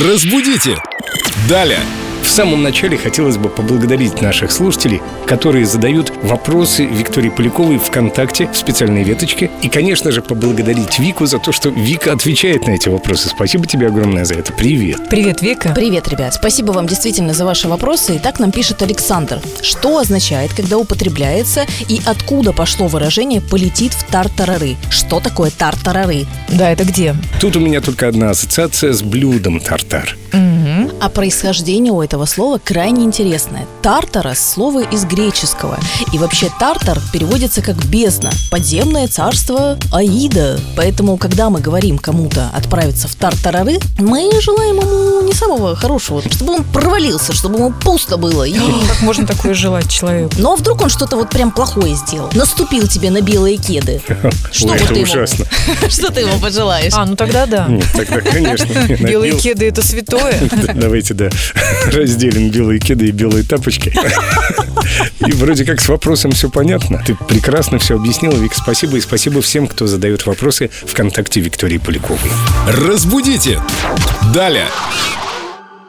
Разбудите! Далее! В самом начале хотелось бы поблагодарить наших слушателей, которые задают вопросы Виктории Поляковой ВКонтакте в специальной веточке. И, конечно же, поблагодарить Вику за то, что Вика отвечает на эти вопросы. Спасибо тебе огромное за это. Привет. Привет, Вика. Привет, ребят. Спасибо вам действительно за ваши вопросы. И так нам пишет Александр. Что означает, когда употребляется и откуда пошло выражение «полетит в тартарары»? Что такое тартарары? Да, это где? Тут у меня только одна ассоциация с блюдом тартар. А происхождение у этого слова крайне интересное. Тартарос – слово из греческого. И вообще тартар переводится как бездна, подземное царство Аида. Поэтому, когда мы говорим кому-то отправиться в тартарары, мы желаем ему не самого хорошего, чтобы он провалился, чтобы ему пусто было. И... Как можно такое желать человеку? Ну а вдруг он что-то вот прям плохое сделал? Наступил тебе на белые кеды. Что Ой, это ты ему- ужасно. Что ты ему пожелаешь? А, ну тогда да. Нет, тогда, конечно. Белые кеды это святое. Давайте, да, разделим белые кеды и белые тапочки. И вроде как с вопросом все понятно. Ты прекрасно все объяснила, Вика, спасибо. И спасибо всем, кто задает вопросы ВКонтакте Виктории Поляковой. Разбудите! Далее!